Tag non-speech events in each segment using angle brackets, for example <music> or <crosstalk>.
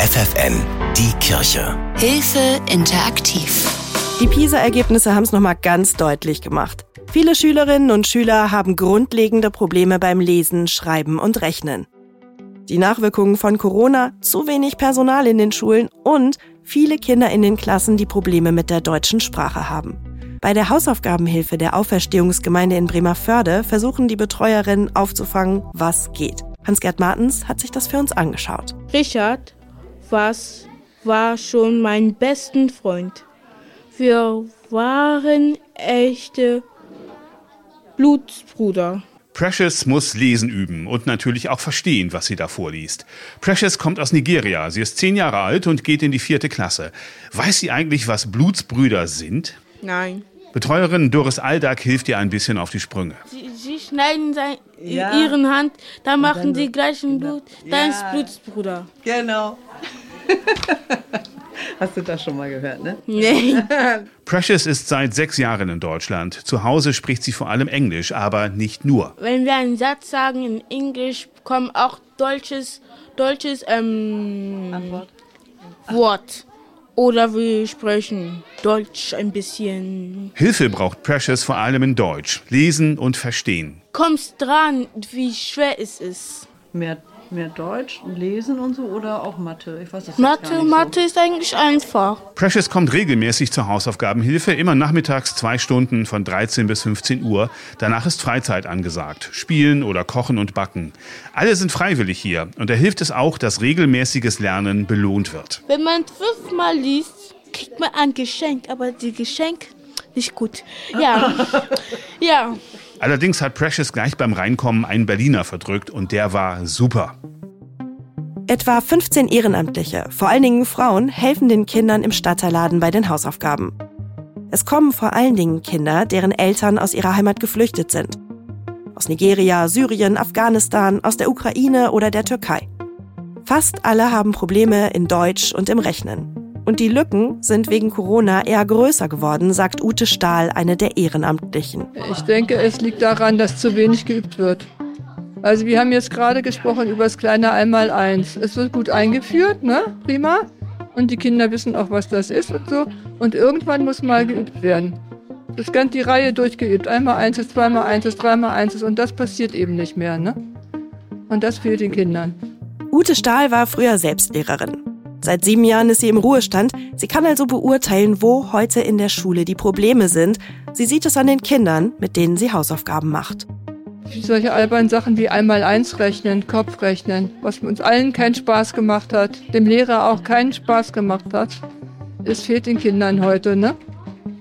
FFN, die Kirche. Hilfe interaktiv. Die PISA-Ergebnisse haben es nochmal ganz deutlich gemacht. Viele Schülerinnen und Schüler haben grundlegende Probleme beim Lesen, Schreiben und Rechnen. Die Nachwirkungen von Corona, zu wenig Personal in den Schulen und viele Kinder in den Klassen, die Probleme mit der deutschen Sprache haben. Bei der Hausaufgabenhilfe der Auferstehungsgemeinde in Bremerförde versuchen die Betreuerinnen aufzufangen, was geht. Hans-Gerd Martens hat sich das für uns angeschaut. Richard was war schon mein besten Freund. Wir waren echte Blutsbruder. Precious muss lesen üben und natürlich auch verstehen, was sie da vorliest. Precious kommt aus Nigeria. Sie ist zehn Jahre alt und geht in die vierte Klasse. Weiß sie eigentlich, was Blutsbrüder sind? Nein. Betreuerin Doris Aldag hilft ihr ein bisschen auf die Sprünge. Sie, sie schneiden sein, ja. ihren Hand, dann machen dann sie gleichen Blut, dann ist Blutsbruder. Genau. <laughs> Hast du das schon mal gehört, ne? Nee. <laughs> Precious ist seit sechs Jahren in Deutschland. Zu Hause spricht sie vor allem Englisch, aber nicht nur. Wenn wir einen Satz sagen in Englisch, kommt auch deutsches, deutsches ähm, Wort. Oder wir sprechen Deutsch ein bisschen. Hilfe braucht Precious vor allem in Deutsch. Lesen und verstehen. Kommst dran, wie schwer es ist. Mehr mehr Deutsch, Lesen und so oder auch Mathe? Ich weiß das Mathe, so. Mathe ist eigentlich einfach. Precious kommt regelmäßig zur Hausaufgabenhilfe, immer nachmittags zwei Stunden von 13 bis 15 Uhr. Danach ist Freizeit angesagt. Spielen oder kochen und backen. Alle sind freiwillig hier und da hilft es auch, dass regelmäßiges Lernen belohnt wird. Wenn man fünfmal liest, kriegt man ein Geschenk, aber die Geschenk nicht gut. Ja. <laughs> ja. Allerdings hat Precious gleich beim Reinkommen einen Berliner verdrückt und der war super. Etwa 15 Ehrenamtliche, vor allen Dingen Frauen, helfen den Kindern im Stadtteilladen bei den Hausaufgaben. Es kommen vor allen Dingen Kinder, deren Eltern aus ihrer Heimat geflüchtet sind. Aus Nigeria, Syrien, Afghanistan, aus der Ukraine oder der Türkei. Fast alle haben Probleme in Deutsch und im Rechnen. Und die Lücken sind wegen Corona eher größer geworden, sagt Ute Stahl, eine der Ehrenamtlichen. Ich denke, es liegt daran, dass zu wenig geübt wird. Also wir haben jetzt gerade gesprochen über das kleine Einmaleins. Es wird gut eingeführt, ne? Prima. Und die Kinder wissen auch, was das ist und so. Und irgendwann muss mal geübt werden. Das ganze die Reihe durchgeübt. Einmal eins ist, zweimal eins ist, dreimal eins ist. Und das passiert eben nicht mehr, ne? Und das fehlt den Kindern. Ute Stahl war früher Selbstlehrerin. Seit sieben Jahren ist sie im Ruhestand. Sie kann also beurteilen, wo heute in der Schule die Probleme sind. Sie sieht es an den Kindern, mit denen sie Hausaufgaben macht. Solche albernen Sachen wie einmal eins rechnen, Kopfrechnen, was uns allen keinen Spaß gemacht hat, dem Lehrer auch keinen Spaß gemacht hat, es fehlt den Kindern heute, ne?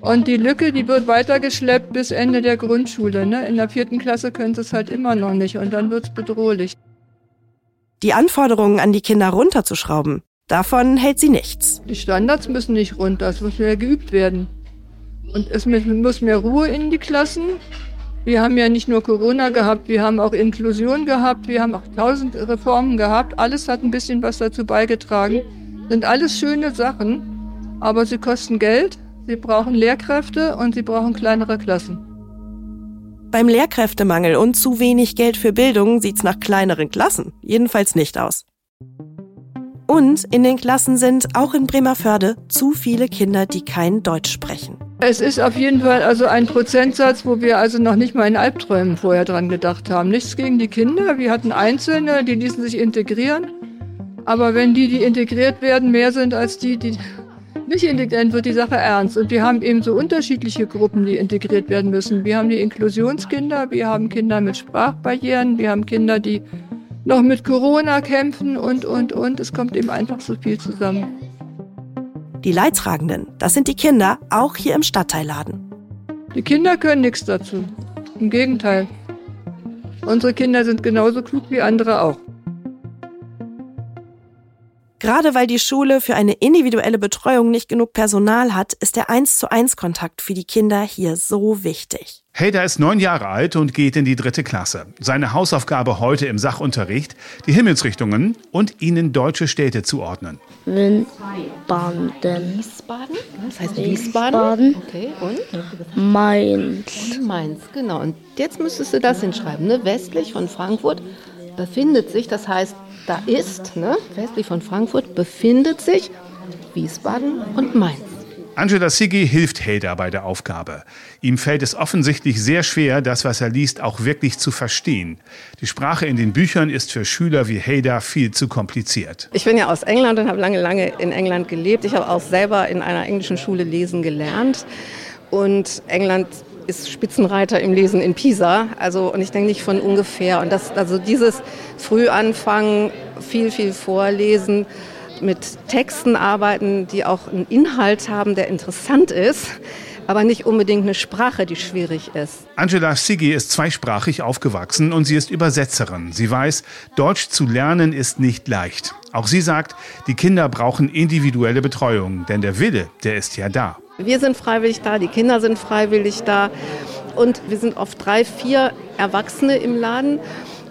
Und die Lücke, die wird weitergeschleppt bis Ende der Grundschule. Ne? In der vierten Klasse können sie es halt immer noch nicht und dann wird es bedrohlich. Die Anforderungen an die Kinder runterzuschrauben, Davon hält sie nichts. Die Standards müssen nicht runter, es muss mehr geübt werden. Und es muss mehr Ruhe in die Klassen. Wir haben ja nicht nur Corona gehabt, wir haben auch Inklusion gehabt, wir haben auch tausend Reformen gehabt. Alles hat ein bisschen was dazu beigetragen. Sind alles schöne Sachen, aber sie kosten Geld, sie brauchen Lehrkräfte und sie brauchen kleinere Klassen. Beim Lehrkräftemangel und zu wenig Geld für Bildung sieht's nach kleineren Klassen jedenfalls nicht aus. Und in den Klassen sind auch in Bremerförde zu viele Kinder, die kein Deutsch sprechen. Es ist auf jeden Fall also ein Prozentsatz, wo wir also noch nicht mal in Albträumen vorher dran gedacht haben. Nichts gegen die Kinder. Wir hatten Einzelne, die ließen sich integrieren. Aber wenn die, die integriert werden, mehr sind als die, die nicht integriert, wird die Sache ernst. Und wir haben eben so unterschiedliche Gruppen, die integriert werden müssen. Wir haben die Inklusionskinder, wir haben Kinder mit Sprachbarrieren, wir haben Kinder, die noch mit Corona kämpfen und, und, und. Es kommt eben einfach so viel zusammen. Die Leidtragenden, das sind die Kinder, auch hier im Stadtteilladen. Die Kinder können nichts dazu. Im Gegenteil. Unsere Kinder sind genauso klug wie andere auch. Gerade weil die Schule für eine individuelle Betreuung nicht genug Personal hat, ist der 1 zu 1 Kontakt für die Kinder hier so wichtig. Hader ist neun Jahre alt und geht in die dritte Klasse. Seine Hausaufgabe heute im Sachunterricht, die Himmelsrichtungen und ihnen deutsche Städte zuordnen. Wiesbaden. Wiesbaden? Das heißt Wiesbaden? Okay, und? Mainz. Mainz, genau. Und jetzt müsstest du das hinschreiben. Ne? Westlich von Frankfurt befindet sich, das heißt da ist, ne, westlich von Frankfurt, befindet sich Wiesbaden und Mainz. Angela Siggi hilft Helda bei der Aufgabe. Ihm fällt es offensichtlich sehr schwer, das, was er liest, auch wirklich zu verstehen. Die Sprache in den Büchern ist für Schüler wie Helda viel zu kompliziert. Ich bin ja aus England und habe lange, lange in England gelebt. Ich habe auch selber in einer englischen Schule lesen gelernt. Und England ist Spitzenreiter im Lesen in Pisa. Also, und ich denke nicht von ungefähr. Und das, also dieses Frühanfangen, viel, viel vorlesen, mit Texten arbeiten, die auch einen Inhalt haben, der interessant ist, aber nicht unbedingt eine Sprache, die schwierig ist. Angela Siggi ist zweisprachig aufgewachsen und sie ist Übersetzerin. Sie weiß, Deutsch zu lernen ist nicht leicht. Auch sie sagt, die Kinder brauchen individuelle Betreuung, denn der Wille, der ist ja da. Wir sind freiwillig da, die Kinder sind freiwillig da und wir sind oft drei, vier Erwachsene im Laden.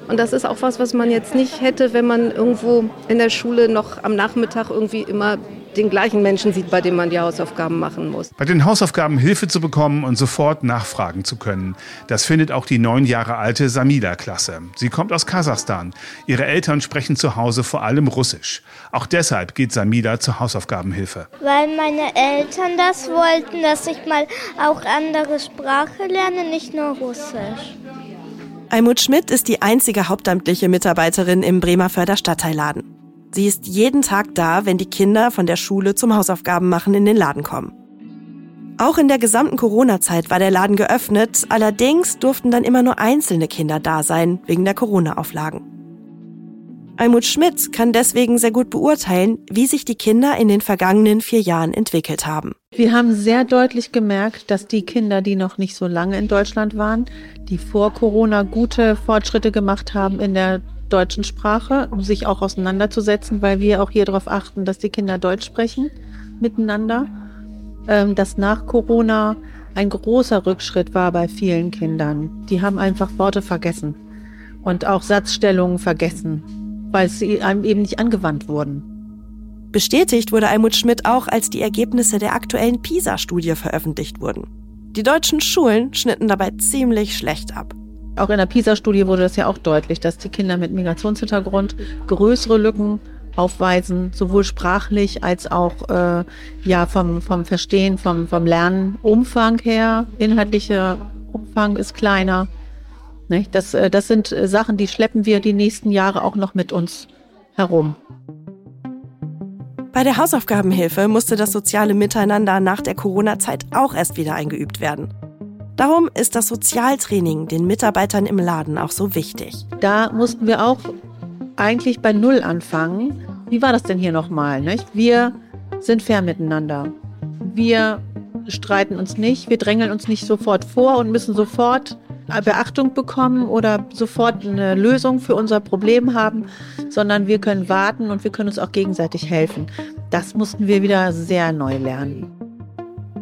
Und das ist auch was, was man jetzt nicht hätte, wenn man irgendwo in der Schule noch am Nachmittag irgendwie immer den gleichen Menschen sieht, bei dem man die Hausaufgaben machen muss. Bei den Hausaufgaben Hilfe zu bekommen und sofort nachfragen zu können, das findet auch die neun Jahre alte Samila klasse. Sie kommt aus Kasachstan. Ihre Eltern sprechen zu Hause vor allem Russisch. Auch deshalb geht Samila zur Hausaufgabenhilfe. Weil meine Eltern das wollten, dass ich mal auch andere Sprache lerne, nicht nur Russisch. Almut Schmidt ist die einzige hauptamtliche Mitarbeiterin im Bremer Förderstadtteilladen. Sie ist jeden Tag da, wenn die Kinder von der Schule zum Hausaufgaben machen in den Laden kommen. Auch in der gesamten Corona-Zeit war der Laden geöffnet, allerdings durften dann immer nur einzelne Kinder da sein, wegen der Corona-Auflagen. Almut Schmidt kann deswegen sehr gut beurteilen, wie sich die Kinder in den vergangenen vier Jahren entwickelt haben. Wir haben sehr deutlich gemerkt, dass die Kinder, die noch nicht so lange in Deutschland waren, die vor Corona gute Fortschritte gemacht haben in der deutschen Sprache, um sich auch auseinanderzusetzen, weil wir auch hier darauf achten, dass die Kinder Deutsch sprechen miteinander. Ähm, dass nach Corona ein großer Rückschritt war bei vielen Kindern. Die haben einfach Worte vergessen und auch Satzstellungen vergessen weil sie einem eben nicht angewandt wurden. Bestätigt wurde Almut Schmidt auch, als die Ergebnisse der aktuellen PISA-Studie veröffentlicht wurden. Die deutschen Schulen schnitten dabei ziemlich schlecht ab. Auch in der PISA-Studie wurde das ja auch deutlich, dass die Kinder mit Migrationshintergrund größere Lücken aufweisen, sowohl sprachlich als auch äh, ja vom, vom Verstehen, vom, vom Lernumfang her. Inhaltlicher Umfang ist kleiner. Das, äh, das sind äh, Sachen, die schleppen wir die nächsten Jahre auch noch mit uns herum. Bei der Hausaufgabenhilfe musste das soziale Miteinander nach der Corona-Zeit auch erst wieder eingeübt werden. Darum ist das Sozialtraining den Mitarbeitern im Laden auch so wichtig. Da mussten wir auch eigentlich bei Null anfangen. Wie war das denn hier nochmal? Wir sind fair miteinander. Wir streiten uns nicht, wir drängeln uns nicht sofort vor und müssen sofort Beachtung bekommen oder sofort eine Lösung für unser Problem haben, sondern wir können warten und wir können uns auch gegenseitig helfen. Das mussten wir wieder sehr neu lernen.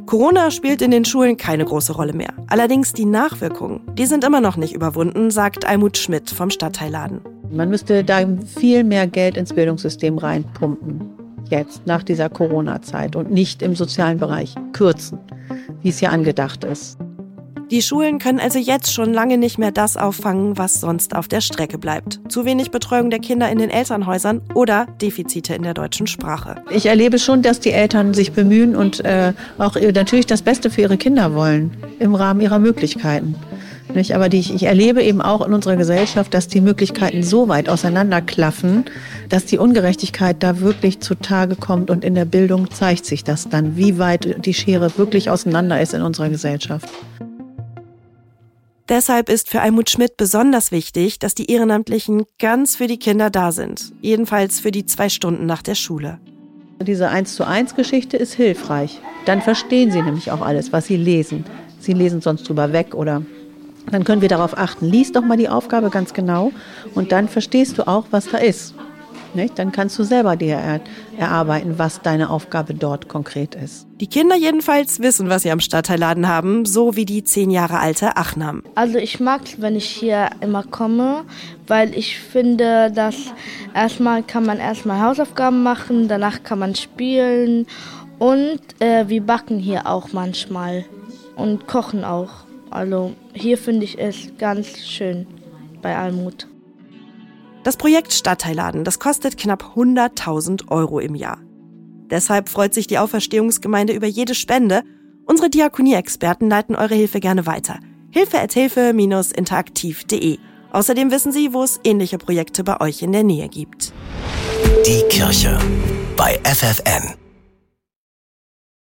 Corona spielt in den Schulen keine große Rolle mehr. Allerdings die Nachwirkungen, die sind immer noch nicht überwunden, sagt Almut Schmidt vom Stadtteilladen. Man müsste da viel mehr Geld ins Bildungssystem reinpumpen, jetzt nach dieser Corona-Zeit und nicht im sozialen Bereich kürzen, wie es ja angedacht ist. Die Schulen können also jetzt schon lange nicht mehr das auffangen, was sonst auf der Strecke bleibt. Zu wenig Betreuung der Kinder in den Elternhäusern oder Defizite in der deutschen Sprache. Ich erlebe schon, dass die Eltern sich bemühen und äh, auch natürlich das Beste für ihre Kinder wollen, im Rahmen ihrer Möglichkeiten. Nicht? Aber die, ich erlebe eben auch in unserer Gesellschaft, dass die Möglichkeiten so weit auseinanderklaffen, dass die Ungerechtigkeit da wirklich zutage kommt und in der Bildung zeigt sich das dann, wie weit die Schere wirklich auseinander ist in unserer Gesellschaft. Deshalb ist für Almut Schmidt besonders wichtig, dass die Ehrenamtlichen ganz für die Kinder da sind. Jedenfalls für die zwei Stunden nach der Schule. Diese 1 zu 1 Geschichte ist hilfreich. Dann verstehen sie nämlich auch alles, was sie lesen. Sie lesen sonst drüber weg oder dann können wir darauf achten. Lies doch mal die Aufgabe ganz genau und dann verstehst du auch, was da ist. Nicht? Dann kannst du selber dir er erarbeiten, was deine Aufgabe dort konkret ist. Die Kinder jedenfalls wissen, was sie am Stadtteilladen haben, so wie die zehn Jahre alte Achnam. Also ich mag es, wenn ich hier immer komme, weil ich finde, dass erstmal kann man erstmal Hausaufgaben machen, danach kann man spielen und äh, wir backen hier auch manchmal und kochen auch. Also hier finde ich es ganz schön bei Almut. Das Projekt Stadtteilladen, das kostet knapp 100.000 Euro im Jahr. Deshalb freut sich die Auferstehungsgemeinde über jede Spende. Unsere Diakonie-Experten leiten eure Hilfe gerne weiter. Hilfe-interaktiv.de. Außerdem wissen sie, wo es ähnliche Projekte bei euch in der Nähe gibt. Die Kirche bei FFN.